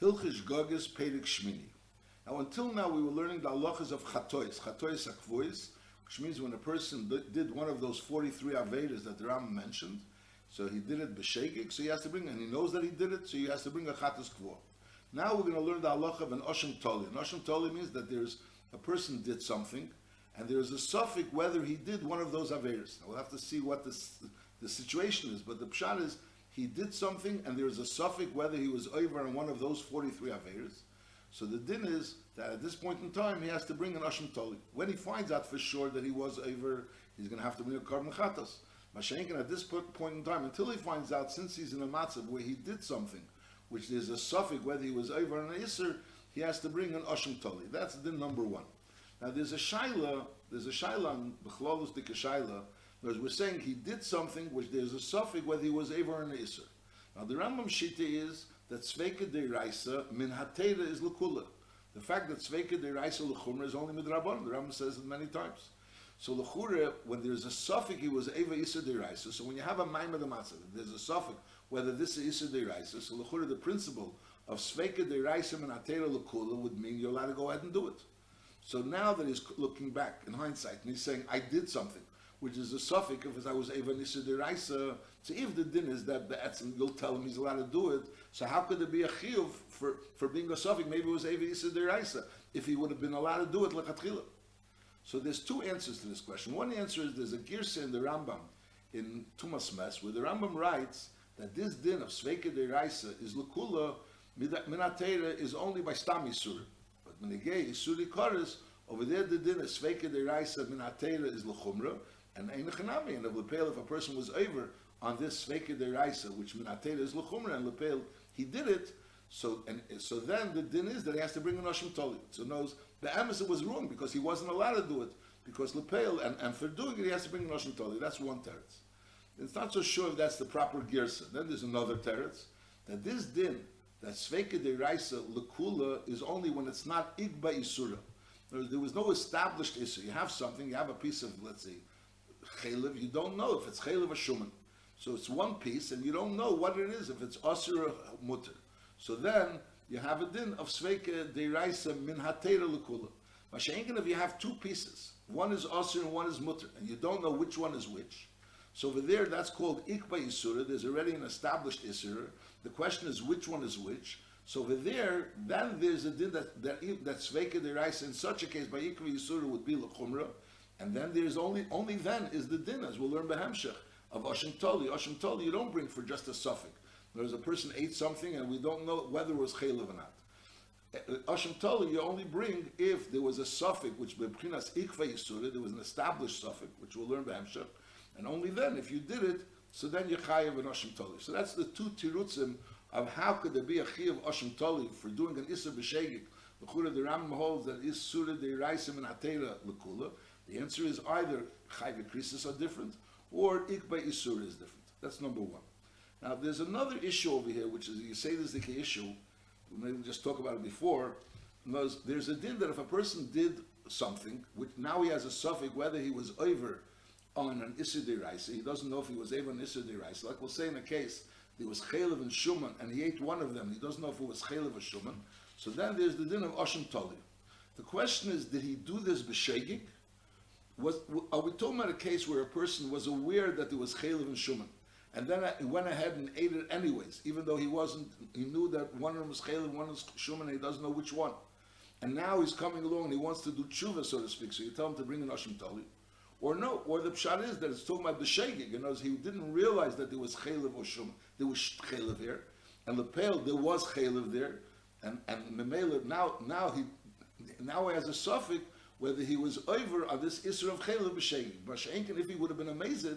Hilchish Goges Perik Shmini. Now, until now, we were learning the halachas of chatois, chatois akvois, which means when a person did one of those 43 Avedas that the Ram mentioned, so he did it b'shegig, so he has to bring, and he knows that he did it, so he has to bring a chatas kvo. Now we're going to learn the halacha of an oshim toli. An oshim toli means that there's a person did something, and there's a suffix whether he did one of those avedas. Now we'll have to see what this, the situation is, but the pshat is he did something, and there's a suffix whether he was over in one of those 43 avedas. So the din is that at this point in time he has to bring an ashim toli. When he finds out for sure that he was over, he's going to have to bring a korban chatas. Mashenkin at this point in time, until he finds out, since he's in a matzav where he did something, which there's a suffix whether he was over an iser, he has to bring an ashim toli. That's din number one. Now there's a shaila, there's a shaila on b'chlolus dik shaila, because we're saying he did something which there's a suffix whether he was over an iser. Now the Rambam shita is that Sveka de Raisa min hatera is lekula. The fact that Sveka de Raisa lechumra is only midrabon. The Rambam says it many times. So lechura, when there's a suffix, he was eva isa de Raisa. So when you have a maim of the matzah, there's a suffix whether this is isa de Raisa. So lechura, the principle of Sveka de Raisa min hatera lekula would mean you're allowed to go ahead and do it. So now that he's looking back in hindsight and he's saying, I did something which is a suffix if I was Eva Nisa Deraisa. So if the din is that the Etzim, you'll tell him he's allowed to do it, so how could there be a chiyuv for, for being a suffix? Maybe it was Eva Nisa Deraisa, if he would have been allowed to do it lechatchila. So there's two answers to this question. One answer is there's a girsa in the Rambam, in Tumas Mes, where the Rambam writes that this din of Sveika Deraisa is lekula, minatera is only by Stam Yisur. But Minigay Yisuri Koris, over there the din of Sveika Deraisa minatera is lechumra, and ein and of lepel if a person was over on this sveka deraisa which minatela is lechumra and lepel he did it. So and so then the din is that he has to bring an oshim toli. So knows the emes was wrong because he wasn't allowed to do it because lepel and, and for doing it he has to bring an oshim toli. That's one teretz. It's not so sure if that's the proper girsa then there's another teretz that this din that sveka deraisa lekula is only when it's not igba isura. There was no established issue. You have something, you have a piece of, let's say, chaylev, you don't know if it's chaylev or shuman. So it's one piece, and you don't know what it is, if it's asur or mutter. So then, you have a din of sveike deiraisa min hatera lekula. Masha'inkin, if you have two pieces, one is asur and one is mutter, and you don't know which one is which. So over there, that's called ikba isura. There's already an established isura. The question is which one is which. So over there, then there's a din that that that sveike deiraisa in such a case by ikba isura would be lechumra. And then there's only only then is the din, as we'll learn Behemshech, of Oshim Toli. Oshim Toli you don't bring for just a suffix. There's a person ate something and we don't know whether it was chaylev or not. Eh, Oshim Toli you only bring if there was a suffix, which Bebchinas Ikva Yisura, there was an established suffix, which we'll learn Behemshech. And only then, if you did it, so then you're chayiv an Oshim Toli. So that's the two tirutzim of how could there be a chayiv Oshim Toli for doing an Isser B'Shegik. The Chura the Ram holds that is Surah de Raisim and Atera Lekula. The answer is either Chayve Krisis are different or Ikba Isur is different. That's number one. Now, there's another issue over here, which is you say there's the key issue. We maybe just talk about it before. There's a din that if a person did something, which now he has a suffix, whether he was over on an Isur Deraisa, he doesn't know if he was over on Isur Deraisa. Like we'll say in a case, there was Chaylev and Shuman, and he ate one of them, he doesn't know if it was Chaylev or Shuman. So then there's the din of Oshim Toli. The question is, did he do this b'shegig? Was are we talking about a case where a person was aware that there was chaylev and shuman, and then he went ahead and ate it anyways, even though he wasn't, he knew that one of them was chaylev, one was shuman, and he doesn't know which one. And now he's coming along and he wants to do tshuva, so to speak. So you tell him to bring an ashim tali, or no, or the pshat is that it's talking about the shegig. You know, he didn't realize that there was chaylev or shuman. There was chaylev here, and lepel there was chaylev there, and and memela now now he now he has a suffix whether he was over on this Isra of Chaylev B'Shegig. B'Sheinkin, if he would have been amazed,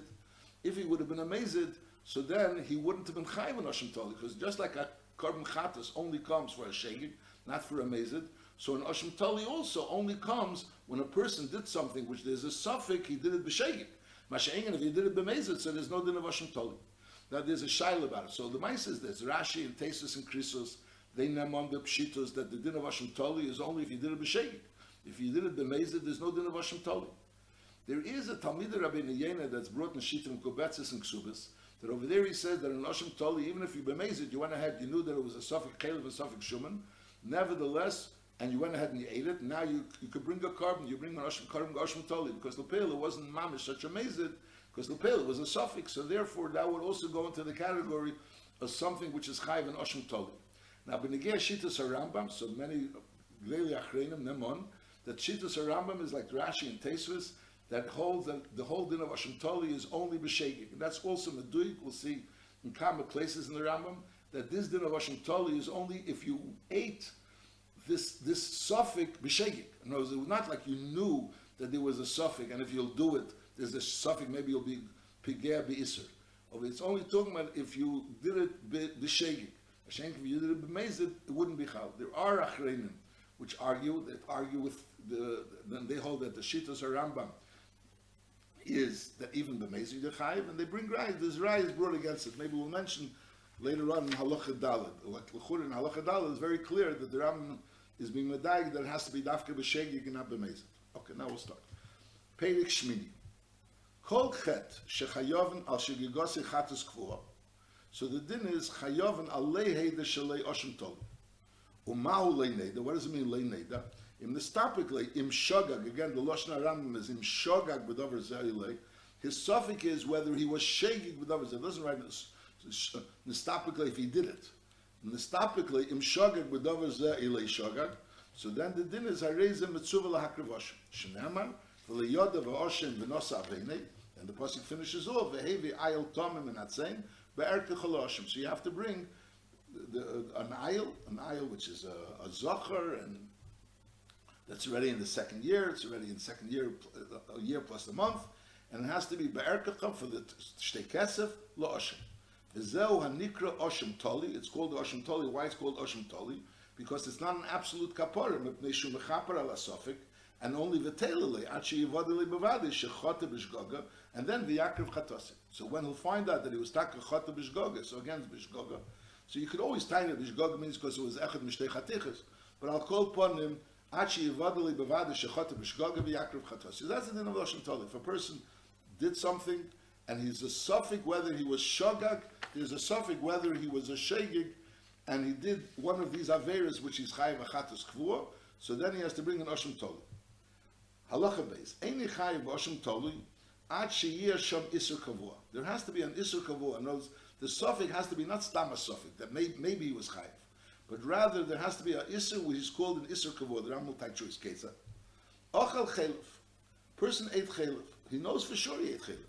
if he would have been amazed, so then he wouldn't have been Chayim on Toli, because just like a Korban Chatas only comes for a Shegig, not for a Amazed, so an Toli also only comes when a person did something which there's a suffix, he did it B'Shegig. Masha'inkin, if he did it B'Mezid, so there's no din of Oshim Toli. Now there's a shaila about it. So the mice is this, Rashi and Tesis and Krisos, they name on the pshitos that the din of Oshim Toli is only if he did it B'Shegig. If you did it b'mezid, there's no din of Hashem Toli. There is a Talmid Rabbi Yena that's brought in Shittim Kobetzis and Ksubis That over there he says that in Oshim Toli, even if you bemazed, you went ahead, you knew that it was a Suffolk Caleb and Suffolk Shuman. Nevertheless, and you went ahead and you ate it. Now you, you could bring a korban, you bring an Oshim korban, Oshim Toli, because Lepela wasn't mamish such a mazid, because Lepela was a suffix. So therefore, that would also go into the category of something which is Chayv and Oshim Toli. Now, Benegea Shitas Rambam, so many Gleli Achreinim, Nemon, that Shitas Rambam is like Rashi and Tesvis, that holds that the whole din of Hashem Toli is only b'shegig. And that's also Meduik, we'll see in common places in the Rambam, that this din of Hashem Toli is only if you ate this this suffix b'shegig. In other words, it was not like you knew that there was a suffix, and if you'll do it, there's a suffix, maybe you'll be pigea b'isr. It's only talking about if you did it b'shegig. If you did it b'mezid, it wouldn't be chal. There are achreinim which argue that argue with the then they hold that the shitas are Rambam is that even the Mezi the Chayiv, and they bring Rai. This Rai is brought against it. Maybe we'll mention later on in Halacha Dalad. Like Lechur in Halacha Dalad is very clear that the Ram is being medayik that it has to be dafka b'shegig and not b'mezid. Okay, now we'll start. Perik Shmini. Kol chet shechayoven al shegigosi chatus kvuah. So the din is chayoven al leiheda shalei oshim tol. Umahu leineda. What does it mean leineda? Im nistapikle im shogag again the lashon Rambam is im shogag b'dover zeilei. His suffix is whether he was shagig b'dover zeilei. It doesn't write nistapikle if he did it. Nistapikle im shogag b'dover zeilei shogag. So then the din is harezim mitzuva lahakrivosh. Shneimar v'leyoda v'oshem v'nosa aveinei. And the pasuk finishes off v'hevi ayel tomim and atzein be'erke choloshim. So you have to bring the, an ayel, an ayel which is a, a zocher and that's already in the second year. It's already in the second year, a year plus a month, and it has to be be'erkacham for the shtei kesef la'oshim. V'zeu hanikra oshim toli. It's called oshim toli. Why it's called oshim toli? Because it's not an absolute kapara. Mepnei mechaper ala sofik, and only v'telele achi yivadili bevadi shechote b'shgoga, and then v'yakriv chatosim. So when he'll find out that he was taka chote b'shgoga, so again b'shgoga. So you could always tie it b'shgoga means because it was echad mishtei chatichas. But I'll call upon him That's the din of Lashon Tov. If a person did something and he's a suffix whether he was shogag, there's a suffix whether he was a shegig, and he did one of these averas which is chayiv achatos kvua, so then he has to bring an oshim toli. Halacha beis. Eini chayiv oshim toli ad sheyir shom isur kavua. There has to be an isur kavua. In the suffix has to be not stama suffix, that may, maybe he was chayiv but rather there has to be an isur which is called an isur kavod. The Rambam take choice kesa. Ochel chelif. Person ate chelif. He knows for sure he ate chelif.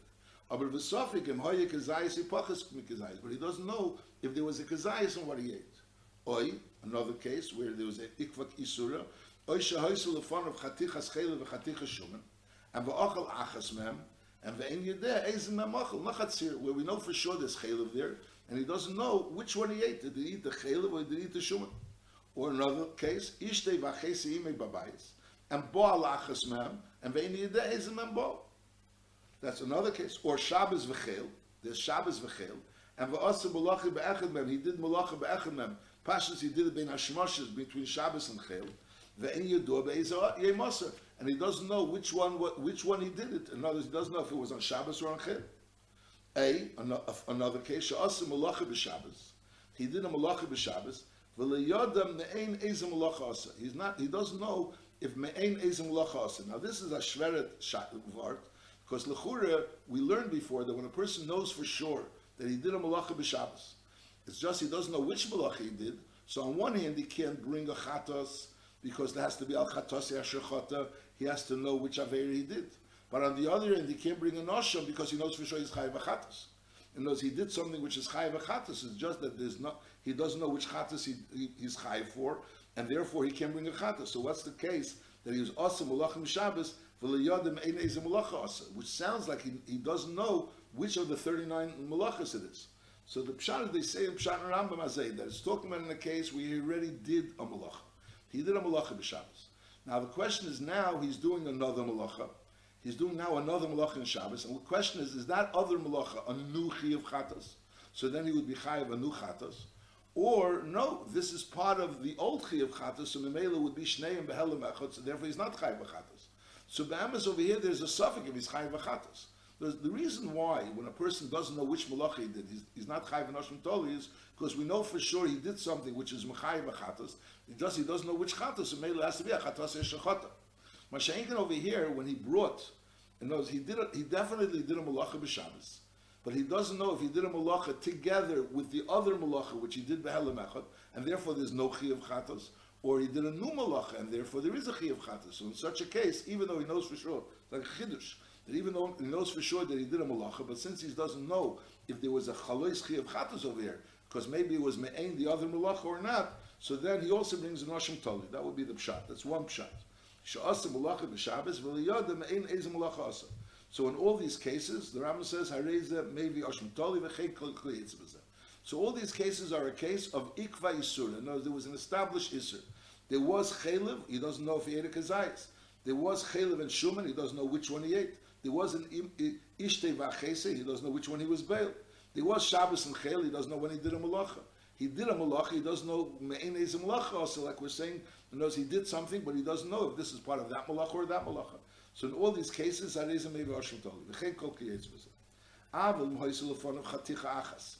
Aber v'sofik im hoye kezayis ipachas kezayis. But he doesn't know if there was a kezayis on what he ate. Oi, another case where there was a ikvak isura. Oi shehoysu lefon of chatichas chelif v'chatichas shuman. And v'ochel achas mem. And v'en yedeh ezim memachel. Nachatzir. Where we know for sure there's chelif there and he doesn't know which one he ate. Did he eat the chelev or did he eat the shuman? Or another case, ishtei v'achesi ime babayis, and bo alachas mem, and ve'ini ezim mem bo. That's another case. Or Shabbos v'chel, there's Shabbos v'chel, and v'asa malachi be'echad mem, he did malachi be'echad mem. Pashas, he did it between Hashmoshes, between Shabbos and chel, ve'ini yedua be'ezah yemoser, and he doesn't know which one, which one he did it. In other words, he doesn't know if it was on Shabbos or on chel. A, another case, Sha'asa malacha b'Shabbos. He did a malacha b'Shabbos. V'leyodam ne'ein ezim malacha asa. He's not, he doesn't know if me'ein ezim malacha asa. Now this is a shveret vart, because lechura, we learned before that when a person knows for sure that he did a malacha b'Shabbos, it's just he doesn't know which malacha he did, so on one hand he can't bring a chatos, because there has to be al chatos yasher he has to know which aver he did. But on the other end, he can't bring a nosham because he knows for sure he's chayiv achatas. And knows he did something which is chayiv achatas. It's just that there's not, he doesn't know which chatas he, he, he's chayiv for, and therefore he can't bring a chatas. So what's the case that he was awesome malachim Shabbos v'leyadim ein ezim malacha which sounds like he, he doesn't know which of the 39 malachas it is. So the pshat they say in pshat Rambam Azay that it's talking about in a case where he already did a malacha. He did a malacha b'Shabbos. Now the question is now he's doing another malacha He's doing now another malacha in Shabbos, and the question is, is that other malacha a new of chatas? So then he would be chayav a new chatas, or no, this is part of the old chi of chatas, so Memela would be shnei and behelim echot, so therefore he's not chayav chatas. So Bahamas over here, there's a suffix if he's chayav chatas. There's, the reason why, when a person doesn't know which malacha he did, he's, he's not chayiv and ashim toli, is because we know for sure he did something which is mechayiv chatas. He just he doesn't know which chatas, so maybe has to be a chatas Mashenkin over here, when he brought, and knows he did, a, he definitely did a malacha b'Shabbos, but he doesn't know if he did a malacha together with the other malacha which he did b'helam echad, and therefore there's no chi of chatas, or he did a new malacha, and therefore there is a chi of chatas. So in such a case, even though he knows for sure, like chiddush, that even though he knows for sure that he did a malacha, but since he doesn't know if there was a chalois chi of chatas over here, because maybe it was me'ain the other malacha or not, so then he also brings an ashim tali. That would be the pshat. That's one pshat. So in all these cases, the Rambam says hareza maybe ashim tali kol kliyitz So all these cases are a case of ikva isur. In other words, there was an established isur. There was chaylev, he doesn't know if he ate a kazayis. There was chaylev and shuman, he doesn't know which one he ate. There was an ishte v'achese, he doesn't know which one he was bail. There was Shabbos and chayl, he doesn't know when he did a malacha. He did a malacha, he doesn't know me'en is a malacha also, like we're saying, he knows he did something, but he doesn't know if this is part of that malacha or that malacha. So in all these cases, that is a maybe Ashim Toli. V'chein kol kiyetz b'zeh. Avel m'hoysel lefon of chaticha achas.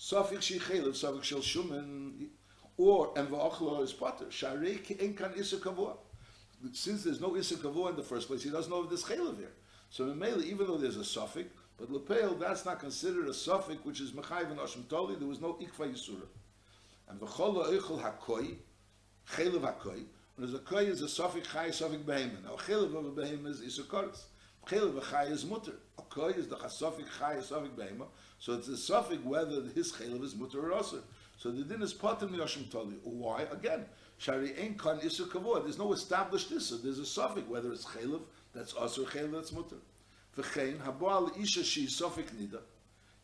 Sofik shi chaylev, sofik shel shumen, or, and v'achlo is potter. Sharei ki en kan isa kavua. Since there's no isa kavua in the first place, he doesn't know if there's chaylev here. So in Mele, even though there's a suffix, but lepel, that's not considered a suffix which is mechayiv and ashim toli. There was no ikva yisura. And v'chol eichel hakoi, Chelev koy und ze koy ist a Sofik Chai, Sofik Behemen. Auch Chelev HaKoi Behemen ist ein Korz. Chelev HaKoi ist Mutter. A Koi ist doch Sofik Chai, Sofik Behemen. So it's a Sofik whether his Chelev is Mutter or Osir. So the din is potem yoshim toli. Why? Again, shari ein kan isu kavod. There's no established isu. There's a sofik whether it's chelev, that's us, or that's mutter. V'chein, haboal isha shi sofik nida.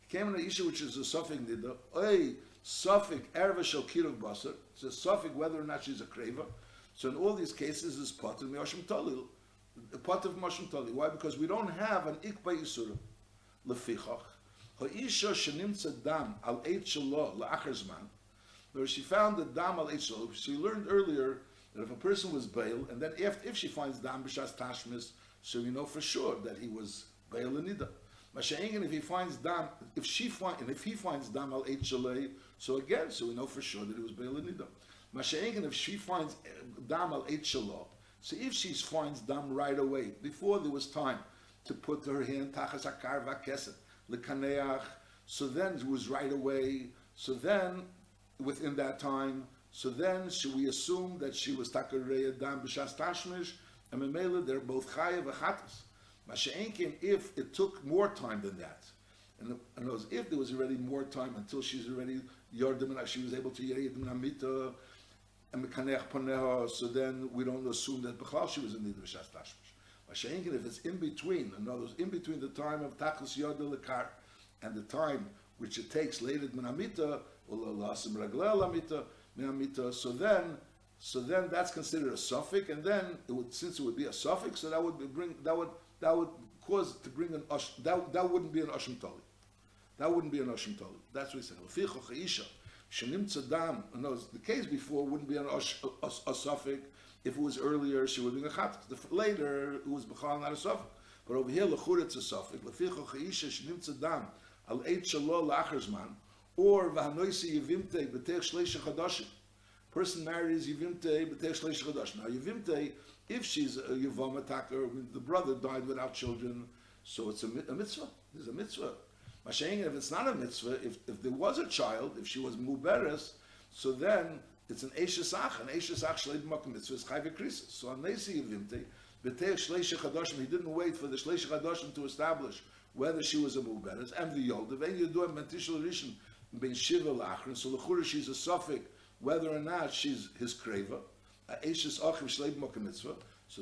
He came an which is a sofik nida. ay suffix erva shel kirov basar. It's a suffix whether or not she's a kreva. So in all these cases, it's patim yashim toli. Patim yashim toli. Why? Because we don't have an ikba yisura. Lefichach. Ha'isha shenimtza dam al eit shelo la'achar zman, where she found the dam al eit shelo. She learned earlier that if a person was bail, and then if, if she finds dam b'shas tashmis, so we know for sure that he was bail and nida. Masha'ingen, if he finds dam, if she find, and if he finds dam al eit shelo, so again, so we know for sure that it was bail and nida. Masha'ingen, if she finds dam al shelo, so if she finds dam right away, before there was time to put her hand tachas akar vakeset, lekaneach. So then it was right away. So then, within that time, so then should we assume that she was takareya dam b'shas tashmish, and memela they're both chayav v'chatas. Masha'enkin, if it took more time than that, and and those if there was already more time until she's already yardim she was able to yardim and mekaneach paneha, so then we don't assume that b'chlal she was in need of b'shas tashmish. Mashenkin, if it's in between, in other words, in between the time of Tachlis Yodel Lekar and the time which it takes later Amita, Minamita, so then so then that's considered a suffix, and then it would since it would be a suffix, so that would bring that would that would cause to bring an ush, that that wouldn't be an ashim tali. That wouldn't be an ashim tali. That's what he said. Leficha chayisha shenim tzadam. No, the case before wouldn't be an a, a suffix. If it was earlier, she would be a chat. Later, it was b'chal not a suffix. But over here, lechur it's a suffix. Leficha chayisha shenim tzadam al eit shalo la'achar zman, or v'hanoisi yivimte b'tech shleisha chadashim. Person marries yivimte b'tech shleisha chadashim. Now yivimte, if she's a yivam attacker, the brother died without children, so it's a, a mitzvah. There's a mitzvah. Mashayin, if it's not a mitzvah, if, if there was a child, if she was muberes, so then it's an Eishesach, an Eishesach Shleid Makam Mitzvah is Chayve Krisis. So on Nesi Yivimte, B'teich Shleish Chadashim, he didn't wait for the Shleish Chadashim to establish whether she was a Muberes, and the Yolda, Vein Yeduah Mentishal Rishon, Ben Shiva Lachrin, so Lechura she's a suffix, whether or not she's his Kreva, So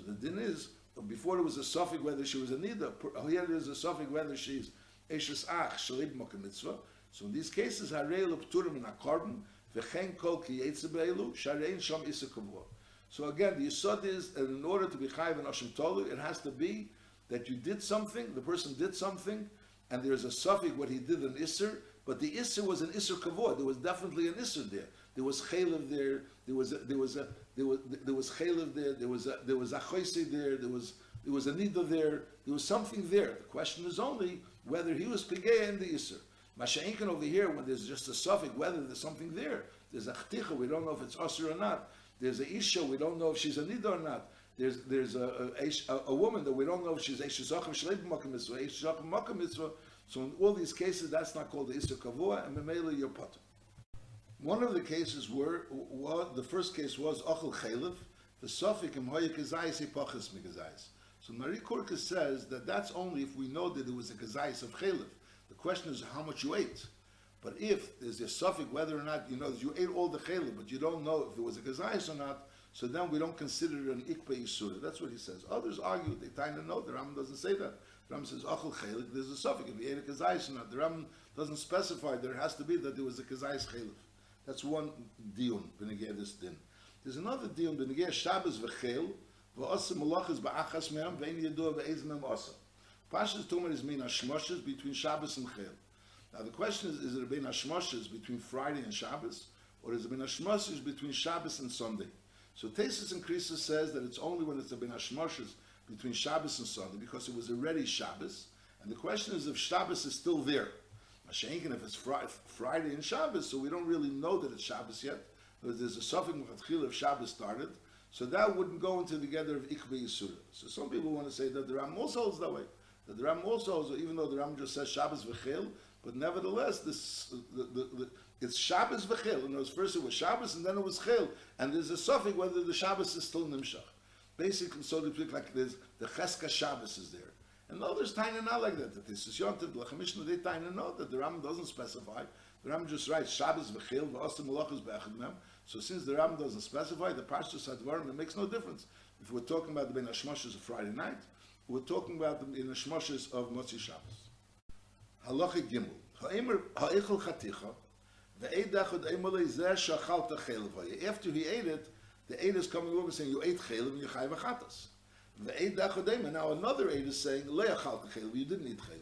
the din is, before it was a suffix whether she was a Nida, uh, here it is a suffix whether she's Eishes Ach Shleid Makam Mitzvah, so in these cases, Harei Lupturim in a korban, V'chein kol ki yetzebeilu, sharein sham isa kavua. So again, the yisod is that in order to be chayiv and ashim tolu, it has to be that you did something, the person did something, and there's a suffix what he did an isser, but the isser was an isser kavod. There was definitely an isser there. There was chaylev there. There was a, there was a there was there was there. There was a, there was a there. There was There was a nida there. There was something there. The question is only whether he was pigay in the isser. Masha'inkin over here, when there's just a suffix, whether there's something there. There's a chticha, we don't know if it's usher or not. There's a isha, we don't know if she's a nida or not. There's there's a a, a, a woman that we don't know if she's esha zachem shleib mitzvah, esha zachem mitzvah. So in all these cases, that's not called the isser kavua, and memela you're potter. One of the cases were, was, the first case was achel chaylev, the suffix im hoye kazayis epachas megazayis. So Marie Korka says that that's only if we know that it was a kazayis of chaylev. The question is how much you ate. But if there's a suffix whether or not you know you ate all the chaylev, but you don't know if it was a kazayis or not, so then we don't consider it an ikbe yisura. That's what he says. Others argue they kind of know. The Ram doesn't say that. The Ram says achel chaylev. There's a suffix if he ate a kazayis or not. The Ram doesn't specify. There has to be that there was a kazayis chaylev. That's one dion b'negei this din. There's another dion b'negei Shabbos v'chel v'osim malachas ba'achas me'am v'ein yedua v'eiz me'am osa. Pashas Tumar is mean hashmoshes between Shabbos and chel. Now the question is, is it bein hashmoshes between Friday and Shabbos, or is it bein hashmoshes between Shabbos and Sunday? So Tesis and Krisa says that it's only when it's a bein hashmoshes between Shabbos and Sunday, because it was already Shabbos, and the question is if Shabbos is still there. If it's Friday and Shabbos, so we don't really know that it's Shabbos yet. There's a mechatchil if Shabbos started, so that wouldn't go into the together of Ikbe Yisura. So some people want to say that the Ram also holds that way. That the Ram also holds, even though the Ram just says Shabbos v'chil, but nevertheless, this the, the, the, it's Shabbos v'chil. And it was first it was Shabbos and then it was chil, and there's a suffix whether the Shabbos is still nimshach. Basically, so to speak, like there's the Cheska Shabbos is there. And others taina not like that. That this is yontiv l'chamishnah they taina know that the Ram doesn't specify. The Ram just writes Shabbos v'chil v'osim malachas be'echad So since the Ram doesn't specify the Parshas Advarim, it makes no difference. If we're talking about the Ben Hashmoshes of Friday night, we're talking about the Ben Hashmoshes of Motzi Shabbos. Halacha Gimel. Ha'emer ha'echel chaticha ve'ed dachad emelei zeh shachalta chelev After he ate it, the aid is coming over saying you ate chelev and you chayv dachad Now another aid is saying le'achalta chelev. You didn't eat chelev.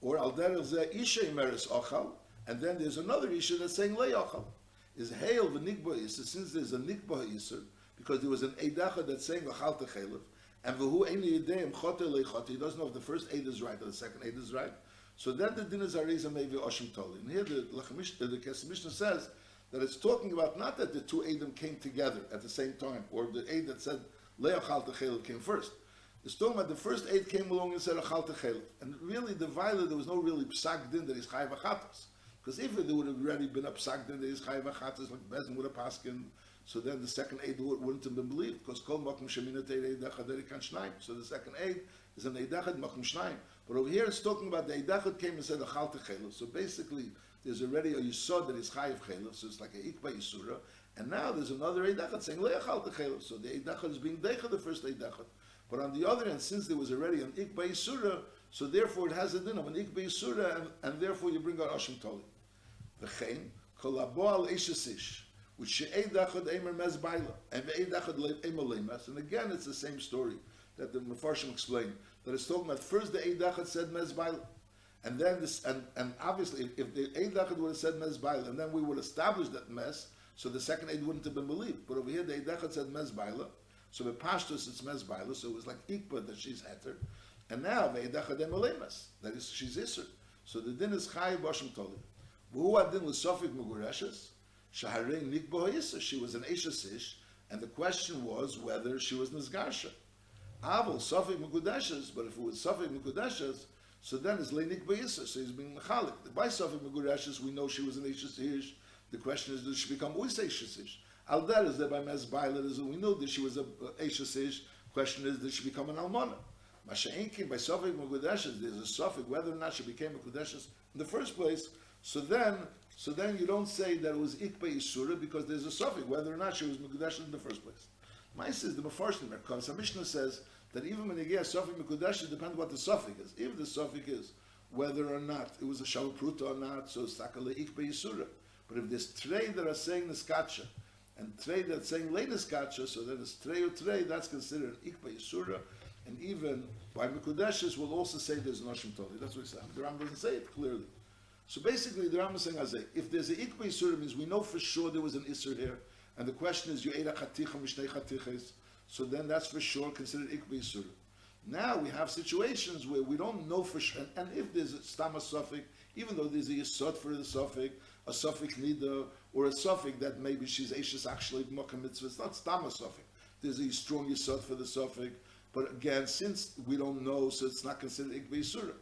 Or al derech isha imeres ochal. And then there's another isha that's saying le'achal. Is hail v'nikba yisr. Since there's a nikba yisr, because there was an eidachad that's saying achalta chelev, and v'hu eni yedei chote le'chote. He doesn't know if the first aid is right or the second aid is right. So then the din is ariza maybe oshim toli. And here the the, the Kesef says that it's talking about not that the two Adam came together at the same time, or the aid that said le'achal techel came first. Talking about the first aid came along and said achal techel. And really the viola, there was no really psak din that is chayv achatas. Because if there would have already been a psak din that is chayv achatas, like Bezin would have paskin, so then the second aid wouldn't have been believed, because kol makum sheminat eid kan shnaim. So the second aid is an eidachad makum shnaim. But over here it's talking about the Eidachot came and said Achal Techelov. So basically, there's already a Yisod that is Chayiv Chelov, so it's like a Ikba Yisura. And now there's another Eidachot saying Leachal Techelov. So the Eidachot is being Decha, the first Eidachot. But on the other hand, since there was already an Ikba Yisura, so therefore it has a din of an Ikba Yisura, and, and therefore you bring out Ashim Toli. V'chein, kolabo al Eshesish, which she'eidachot emer mez baila, and ve'eidachot emer lemas. And again, it's the same story that the Mefarshim explained that it's talking about first the Eidachat said Mezbail, and then this, and, and obviously if, if the Eidachat would have said Mezbail, and then we would establish that Mez, so the second aid wouldn't have been believed. But over here the Eidachat said Mezbaila, so the Pashtus it's Mezbaila, so it was like Ikba that she's Heter, and now the Eidachat Emalemas, that is she's Isser. So the din is Chai Bashim Tolim. Who adin l'sofik mugureshes? Shaharei nikbo She was an Ish, and the question was whether she was Nizgarsha. Aval Safik Mekudeshes, but if it was Safik Mekudeshes, so then it's Leinik Bayisa, so he's being Mechalik. By Safik Mekudeshes, we know she was an Eishes Hish. The question is, does she become Uis Eishes Hish? Al that is that by Mez Bailet, is we know that she was a Eishes Hish. Question is, did she become an Almana? Masha'inkin, by Safik Mekudeshes, there's a Safik, whether or not she became a Mekudeshes in the first place. So then, so then you don't say that it was Ikba Yisura because there's a Safik, whether or not she was Mekudeshes in the first place. My says the comes. The Mishnah says that even when you get a Sofik Mekudesh, it depends what the Sofik is. If the Sofik is whether or not it was a Shalpruta or not, so it's Takale Ikbe Yisura. But if there's Trey that are saying Niskacha, and Trey that's saying Le Niskacha, so then it's Trey or Trey, that's considered Ikbe Yisura. And even by Mekudeshes, we'll also say there's an Ashim Toli. That's what he's saying. The Ram doesn't say it clearly. So basically, the Ram is saying, if there's an Ikbe Yisura, means we know for sure there was an Isur here. And the question is, you ate a chaticha mishnei so then that's for sure considered ikbi yisura. Now we have situations where we don't know for sure, and, and if there's a stama suffix, even though there's a yisod for the suffix, a suffix nida, or a suffix that maybe she's ashes actually mocha mitzvah, it's not stama suffix. There's a strong yisod for the suffix, but again, since we don't know, so it's not considered ikbei surah.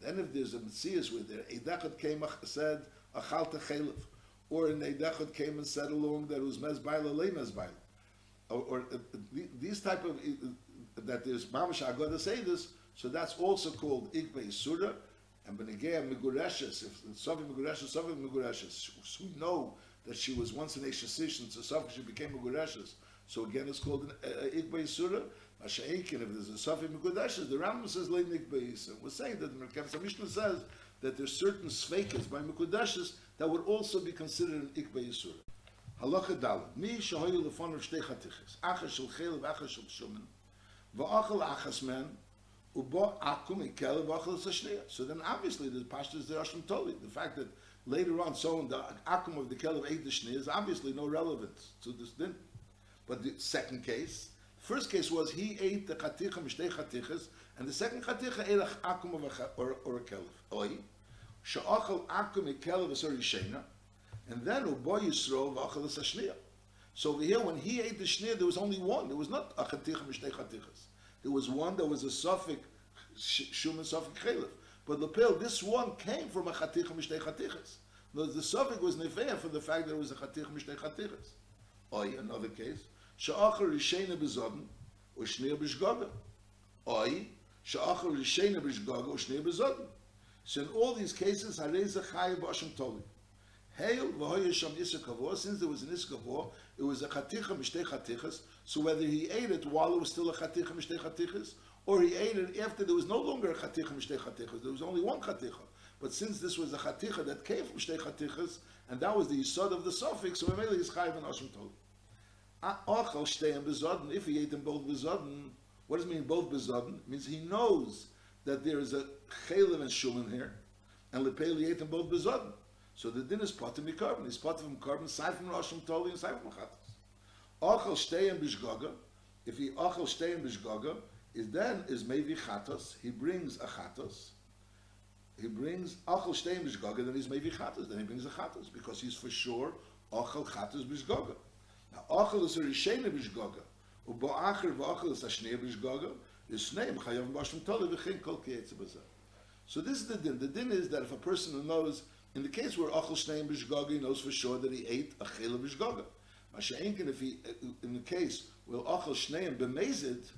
Then if there's a mitzvah where there, Eidechot came said, achalta chelev, or an Eidechot came and said along that it was mezbaila, lay mezbaila. Or, or uh, these type of, uh, that there's mamash agoda say this, so that's also called ikbei surah, and benegea migureshes, if Sofi migureshes, Sofi migureshes, so we know that she was once an Eshesish, so Sofi she became migureshes, so again it's called an uh, ikbei surah, Masha'ekin, if there's a Safi Mekudeshes, the Rambam says Leinik Beis. We're saying that the Merkavas Mishnah says that there's certain Sveikas by Mekudeshes that would also be considered an Ikbe Yisura. Halacha Dalet. Mi shahoyu lefon of shtei chatiches. Achas shel chel v'achas. V'achal achas men. Ubo akum ikel v'achal sashneya. So then obviously the pashtas the Hashem Toli. The fact that later on someone the akum of the kel ate the shneya is obviously no relevance to this din. But the second case, First case was he ate the chaticha mishtei chatichas, and the second chaticha ate akum of a, or, or a kelef. Oi, she'achal akum a kelef is shena, and then uboy yisro v'achal is a So over here, when he ate the shnia, there was only one. There was not a chaticha mishtei chatichas. There was one that was a suffix shum and suffix chelef. But the pill, this one came from a chaticha mishtei chatichas. The, the suffix was nefeya for the fact that it was a chaticha mishtei chatichas. Oi, another case. שאחר רישיינה בזודן ושניר בשגוגה. Oy, שאחר רישיינה בשגוגה ושניר בזודן. So in all these cases, Hareza Chai Basham Toli. Hail v'hoye sham Issachar since there was an Issachar it was a chaticha mishtei chatichas, so whether he ate it while it was still a chaticha mishtei chatichas, or he ate it after there was no longer a chaticha mishtei chatichas, there was only one chaticha. But since this was a chaticha that came from mishtei chatichas, and that was the yisod of the suffix, so Mamela is Chai Basham Toli. Ochel shteim bezodden, if he ate them both bezodden, what does it mean both bezodden? It means he knows that there is a chaylev and shuman here, and lepeli ate them both bezodden. So the din is potem mikorban. He's potem from korban, side from Roshim Toli and side from Chatas. Ochel shteim bishgoga, if he ochel shteim bishgoga, is then is maybe chatos, he brings a chatos, he brings ochel shteim bishgoga, then he's maybe chatos, then he brings a chatos, because he's for sure ochel chatos bishgoga. Achel is a Rishena Bishgoga. Ubo Acher v'Achel is a Shnei Bishgoga. Is Shnei M'chayav Bashim Tole v'Chin Kol Kietze Bazar. So this is the din. The din is that if a person knows, in the case where Achel Shnei Bishgoga, he knows for sure that he ate a Chela Bishgoga. If he, in the case where Achel Shnei B'mezid,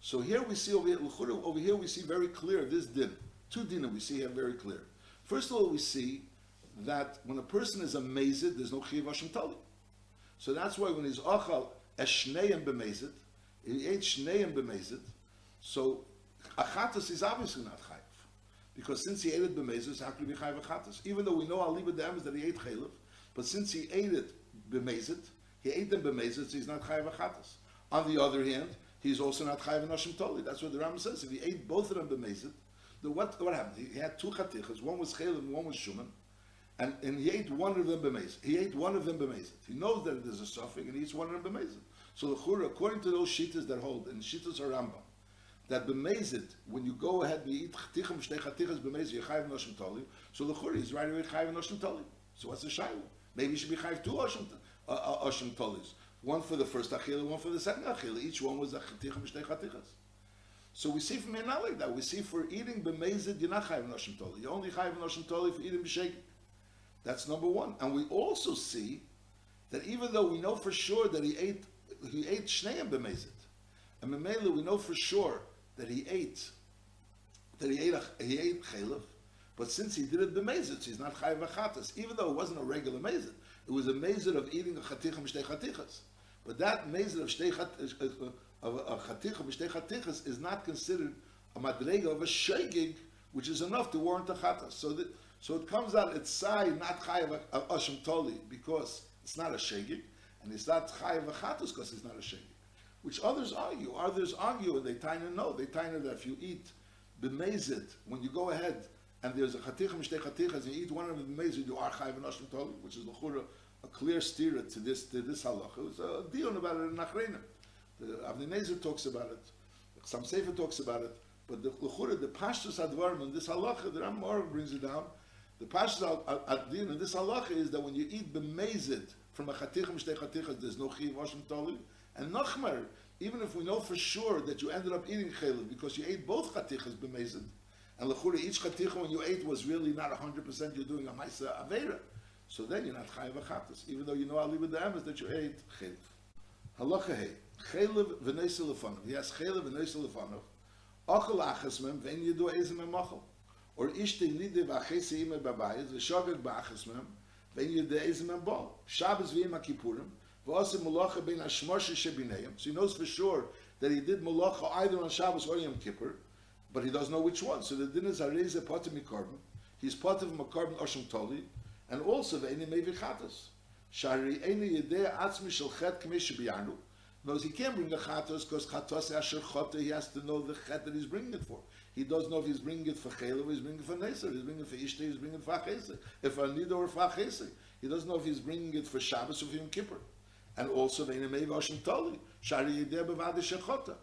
so here we see over here, over here we see very clear this din. Two din we see here very clear. First of all, we see that when a person is amazed, there's no Chiyav Hashem Tali. So that's why when he's achal eshneim b'mezit, he ate shneim b'mezit, so achatas is obviously not chayiv. Because since he ate it how could he be chayiv achatas? Even though we know aliba dam that he ate chaylev, but since he ate it b'mezit, he ate them b'mezit, so he's not chayiv achatas. On the other hand, he's also not chayiv nashim toli. That's what the Ram says. If he ate both of them b'mezit, the what what happened? He had two chatichas. One was and one was shuman and, and he ate one of them b'mezid. He ate one of them b'mezid. He knows that there's a suffering, and he eats one of them b'mezid. So the chura, according to those shitas that hold, and shitas are Rambam, that b'mezid, when you go ahead and you eat chatichim shtei chatichas b'mezid, you're chayiv noshim toli. So the chura is right away chayiv noshim toli. So what's the shayla? Maybe you should be chayiv two oshim, uh, uh, tolis. One for the first achila, one for the second achila. Each one was a chatichim shtei chatichas. So we see from here not like that. We see for eating b'mezid, you're not chayiv noshim toli. You're only chayiv noshim toli for eating b'shegit. That's number one. And we also see that even though we know for sure that he ate he ate shneim b'mezit, and Memela we know for sure that he ate that he ate he ate chaylev, but since he did it b'mezit, he's not chayiv achatas. Even though it wasn't a regular mezit, it was a mezit of eating a chaticha mishtei chatichas. But that mezit of shtei uh, of a chaticha mishtei chatichas is not considered a madrega of a shegig, which is enough to warrant a chatas. So that so it comes out it's sai not chayav asham toli because it's not a shegig, and it's not chayav achatus because it's not a shegig. Which others argue. Others argue, and they of know. They of that if you eat b'mezid, when you go ahead and there's a chaticha mishtei chatichas, and you eat one of the b'mezid, you are chayav and toli, which is l'chura a clear steer to this to this halacha. It was a deal about it in Nachreina. The Avnei Nezer talks about it. some Sefer talks about it, but the Lechura, the Pashtus Advarim, and this halacha, the Ram Ramar brings it down, the Pashtus Adin, and this halacha is that when you eat bemezid from a chatichim shtei chatichas, there's no chiv Hashem toli, and nachmer, even if we know for sure that you ended up eating chaylev because you ate both chatichas bemezid, and lechura each chaticha when you ate was really not 100% you're doing a maisa avera. So then you're not chayiv achatas, even though you know ali with the emes that you ate chaylev. Halacha hey, chaylev v'neisa lefanov. Has chaylev v'neisa lefanov. Ochel achas mem v'en yidu ezem em. Or ishte nide v'achese ime babayis v'shogeg ba'achas mem v'en yidu ezem em bol. Shabbos v'yim ha-kippurim v'osim mulacha ben hashmoshe shebineim. So he knows for sure that he did mulacha either on Shabbos or Yom Kippur, but he doesn't know which one. So the din is hareze potem mikorban. He's potem mikorban oshim toli, and also ve'eni mevichatas. Shari eni yedei atzmi shel chet k'mei shebiyanu. Knows he can't bring the chatos because chatos asher chote, he has to know the chet that he's bringing it for. He doesn't know if he's bringing it for chelev, he's bringing it for neser, he's bringing it for ishte, he's bringing it for achese, if for nida or for achese. He doesn't know if he's bringing it for Shabbos or for Yom Kippur. And also, ve'eni mei v'oshim toli. Shari yedei bevade shechota.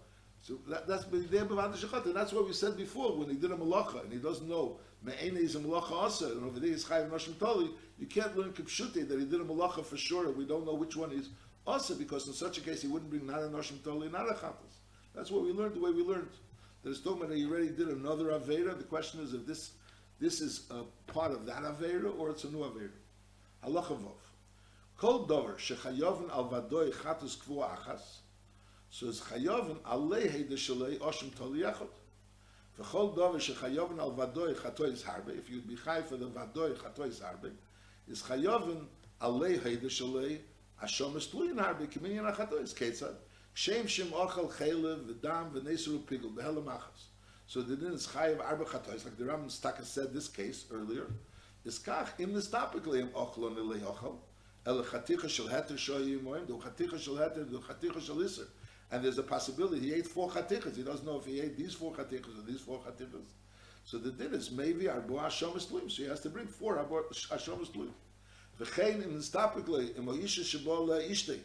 So that, that's there b'vad shechat, and that's what we said before when he did a malacha and he doesn't know me'ene is a malacha also, and over there he's chayiv nashim tali. You can't learn kipshute that he did a malacha for sure. We don't know which one is also because in such a case he wouldn't bring not a nashim tali, not a chatas. That's what we learned the way we learned. That it's talking that he already did another avera. The question is if this this is a part of that avera or it's a new avera. Halacha vov. Kol dover shechayovin al vadoi chatas kvu achas. So it's chayovin alehi de shalei oshim tol yechot. V'chol dover shechayovin al vadoi chatois harbe, if you'd be chay for the vadoi chatois harbe, is chayovin alehi de shalei ashom estluyin harbe, kiminyan achatois, ketzad. Shem shem ochel chelev v'dam v'nesru pigel, behelam achas. So the din is chayiv arba chatois, like the Ram Staka said this case earlier, is kach im nistapikli im ochlon elei ochel, el chaticha shel heter shoyi moim, do chaticha shel heter, do chaticha shel iser. And there's a possibility he ate four chatichas. He doesn't know if he ate these four chatichas or these four chatichas. So the din is maybe arbo hashomas tluim. So he has to bring four arbo hashomas tluim. V'chein in stapikle im oisha shebo la ishtei.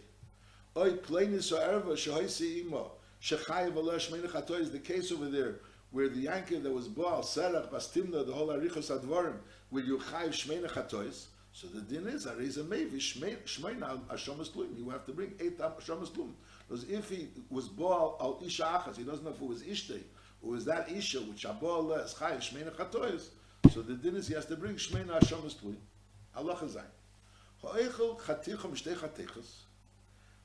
Oy pleinis o erva shehoisi imo shechayev ala shmeini chatoy is the case over there where the yanker that was Baal, Serach, Bastimna, the whole Arichos Advarim, will you chayiv shmeini chatois. So the din is, Ariza Mevi, Shmeina Hashomas Tluim. You have to bring eight Hashomas Tluim. Because if he was Baal al Isha Achas, he doesn't know if it was Ishtei, or was that Isha, which Abal Les, Chayiv Shmeina Chatois. So the din is, he has to bring Shmeina Hashomas Tluim. Allah Chazayin. Ha'eichel Chaticham Shtei Chatichas.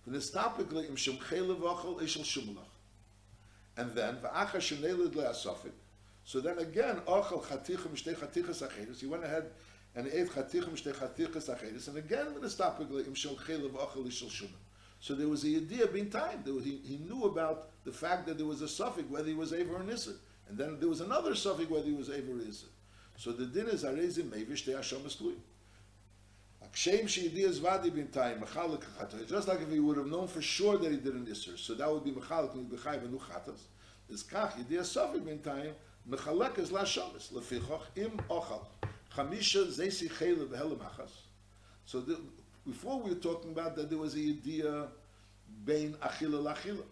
V'nestapikli im Shem Chelev Achel Ishel Shumlach. And then, V'acha Shenelid Le'asofik. So then again, Achel Chaticham Shtei Chatichas Acheres. He went ahead and ate chatichim shtei chatichas acheres, and again in the stapigli im shel chelev achel ishel shumim. So there was a idea being time. He, he knew about the fact that there was a suffix whether he was Aver or. And then there was another suffix whether he was Aver or. So the din is Arezim Mevish time, Mechalik Chatas. Just like if he would have known for sure that he did an Nisr. So that would be Mechalik and Bechai Venu Chatas. Is Kach Yidiyas suffix bin time, Mechalek is La Shomes, Lefichoch Im Ochal. Chamisha Zesi Chele Behelemachas. So the, before we were talking about that there was a idea bein achila lachila.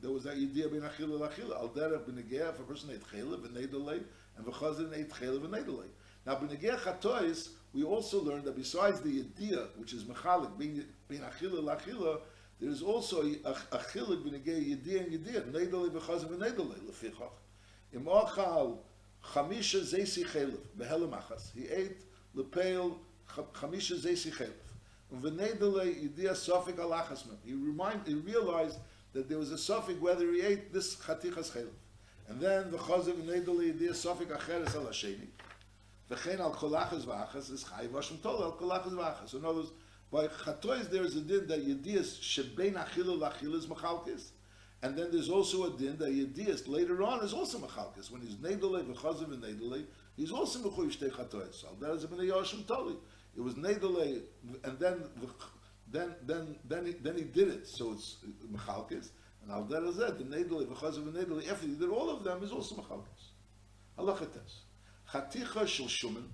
There was that idea bein achila lachila. Al derech b'negeh, if a person ate chele v'nedelei, and v'chazin ate chele v'nedelei. Now b'negeh chatois, we also learned that besides the idea, which is mechalik, bein, bein achila lachila, there is also a, a chilik b'negeh idea and idea, nedelei v'chazin v'nedelei, lefichach. Im ochal chamisha zesi chelev, behelemachas. He ate lepeil chamisha zesi chelev. He remind, he realized that there was a sofik whether he ate this chatichas chelev. And then the chazav v'nedele idea sofik acheres al hasheni. V'chein al kolachas v'achas is chayiv vashem tol al kolachas v'achas. In other words, by chatois there is a din that yediyas shebein achila l'achila is machalkis. And then there's also a din that yediyas later on is also machalkis. When he's nedele v'chazav v'nedele, he's also mechuyiv shtei chatois. That is a b'nei yoshim toli. It was nedele, and then then then then he, then he did it. So it's mechalkes. And al der zed the nedele because of the nedele. After he did all of them is also mechalkes. Halachates. Chaticha shel shumen,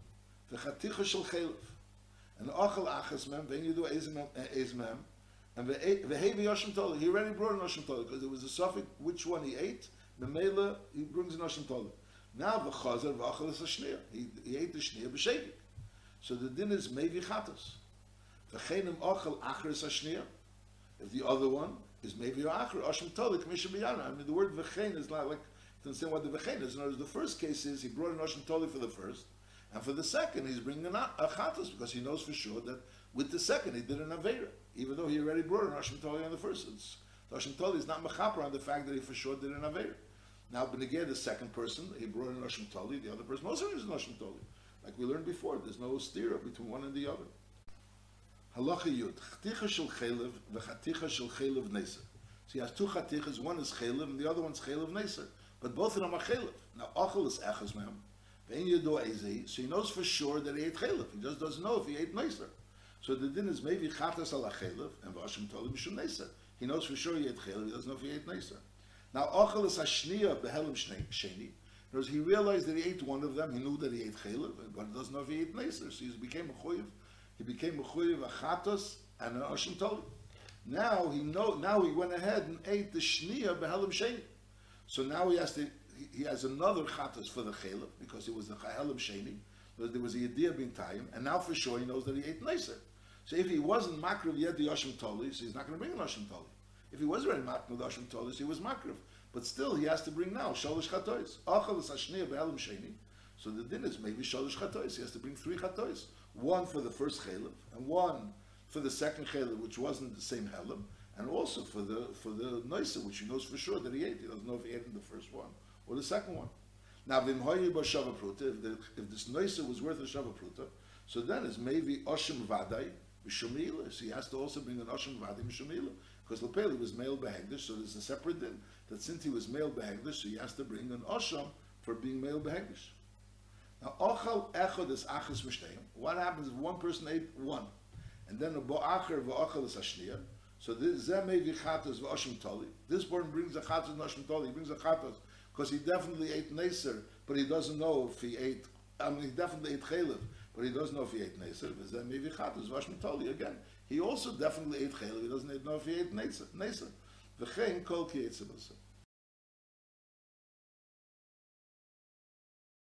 the chaticha shel chelev, and achel achas mem. Then you do ezmem, and the heavy yoshim tol. He already brought an yoshim tol because there was a suffix which one he ate, Memela, he brings an Ashim Toli. Now, v'chazer v'achal is a shneer. He, he ate the shneer b'shegik. So the din is maybe chatos. V'chenim achal achris a If the other one is maybe achar, Ashim Toli, Kamisha B'yana. I mean, the word v'chein is not like, to understand what the v'chein is. In other words, the first case is he brought an Ashim Toli for the first, and for the second, he's bringing a, a chatos because he knows for sure that with the second, he did an Avera, even though he already brought an Ashim Toli on the first. It's, the Ashim Toli is not mechaper on the fact that he for sure did an Avera. Now, Benegir, the second person, he brought an Ashim Toli, the other person also is an Ashim Toli. Like we learned before, there's no stira between one and the other. Halacha Yud, Chaticha Shel Chelev, V'chaticha Shel Chelev Neser. So he has two chatichas, one is Chelev and the other one's Chelev Neser. But both of them are Chelev. Now, Achel is Echaz Mem, Vein Yedo Ezi, so he knows for sure that he ate Chelev. He just doesn't know if he ate Neser. So the din is maybe Chatas Ala Chelev, and Vashim Tolim Mishum Neser. He knows for sure he ate Chelev, he doesn't know if he ate Neser. Now, Achel is Hashniya Behelim Sheni, because he realized that he ate one of them, he knew that he ate chaylev, but he doesn't know if he ate neser. So he became a chuyev. He became a chuyev, a chatos, and an oshim toli. Now he know. Now he went ahead and ate the shniya behelim sheni. So now he has to. He has another chatos for the chaylev because it was the chayelim sheni. There was a idea being time, and now for sure he knows that he ate neser. So if he wasn't makriv yet the oshim toli, so he's not going to bring an oshim toli. If he was already makriv the oshim toli, so he was makriv. But still, he has to bring now shalosh chatois. Sheni. So the din is maybe shalosh chatois. He has to bring three chatois. One for the first chalev, and one for the second chalev, which wasn't the same helim, and also for the for the noisa, which he knows for sure that he ate. He doesn't know if he ate in the first one or the second one. Now, v'imhoyi pruta, if, the, if this noisa was worth a shava pruta, so then it's maybe oshim vadai b'shumila. So he has to also bring an oshim vadai b'shumila. Because Lepeli was male behegdish, so there's a separate din that since he was male behegdish, so he has to bring an osham for being male behegdish. Now, ochal echad is achas mishteyim. What happens if one person ate one, and then a bo'acher v'ochal is ashniya? So this zeh chatos v'oshim toli. This one brings a chatos v'oshim toli. He brings a chatos because he definitely ate neser, but he doesn't know if he ate. I mean, he definitely ate chaylev, but he doesn't know if he ate neser. Zeh maybe chatos v'oshim toli again. He also definitely ate chaylev. He doesn't know if he ate neser. Neser. V'chein kol ki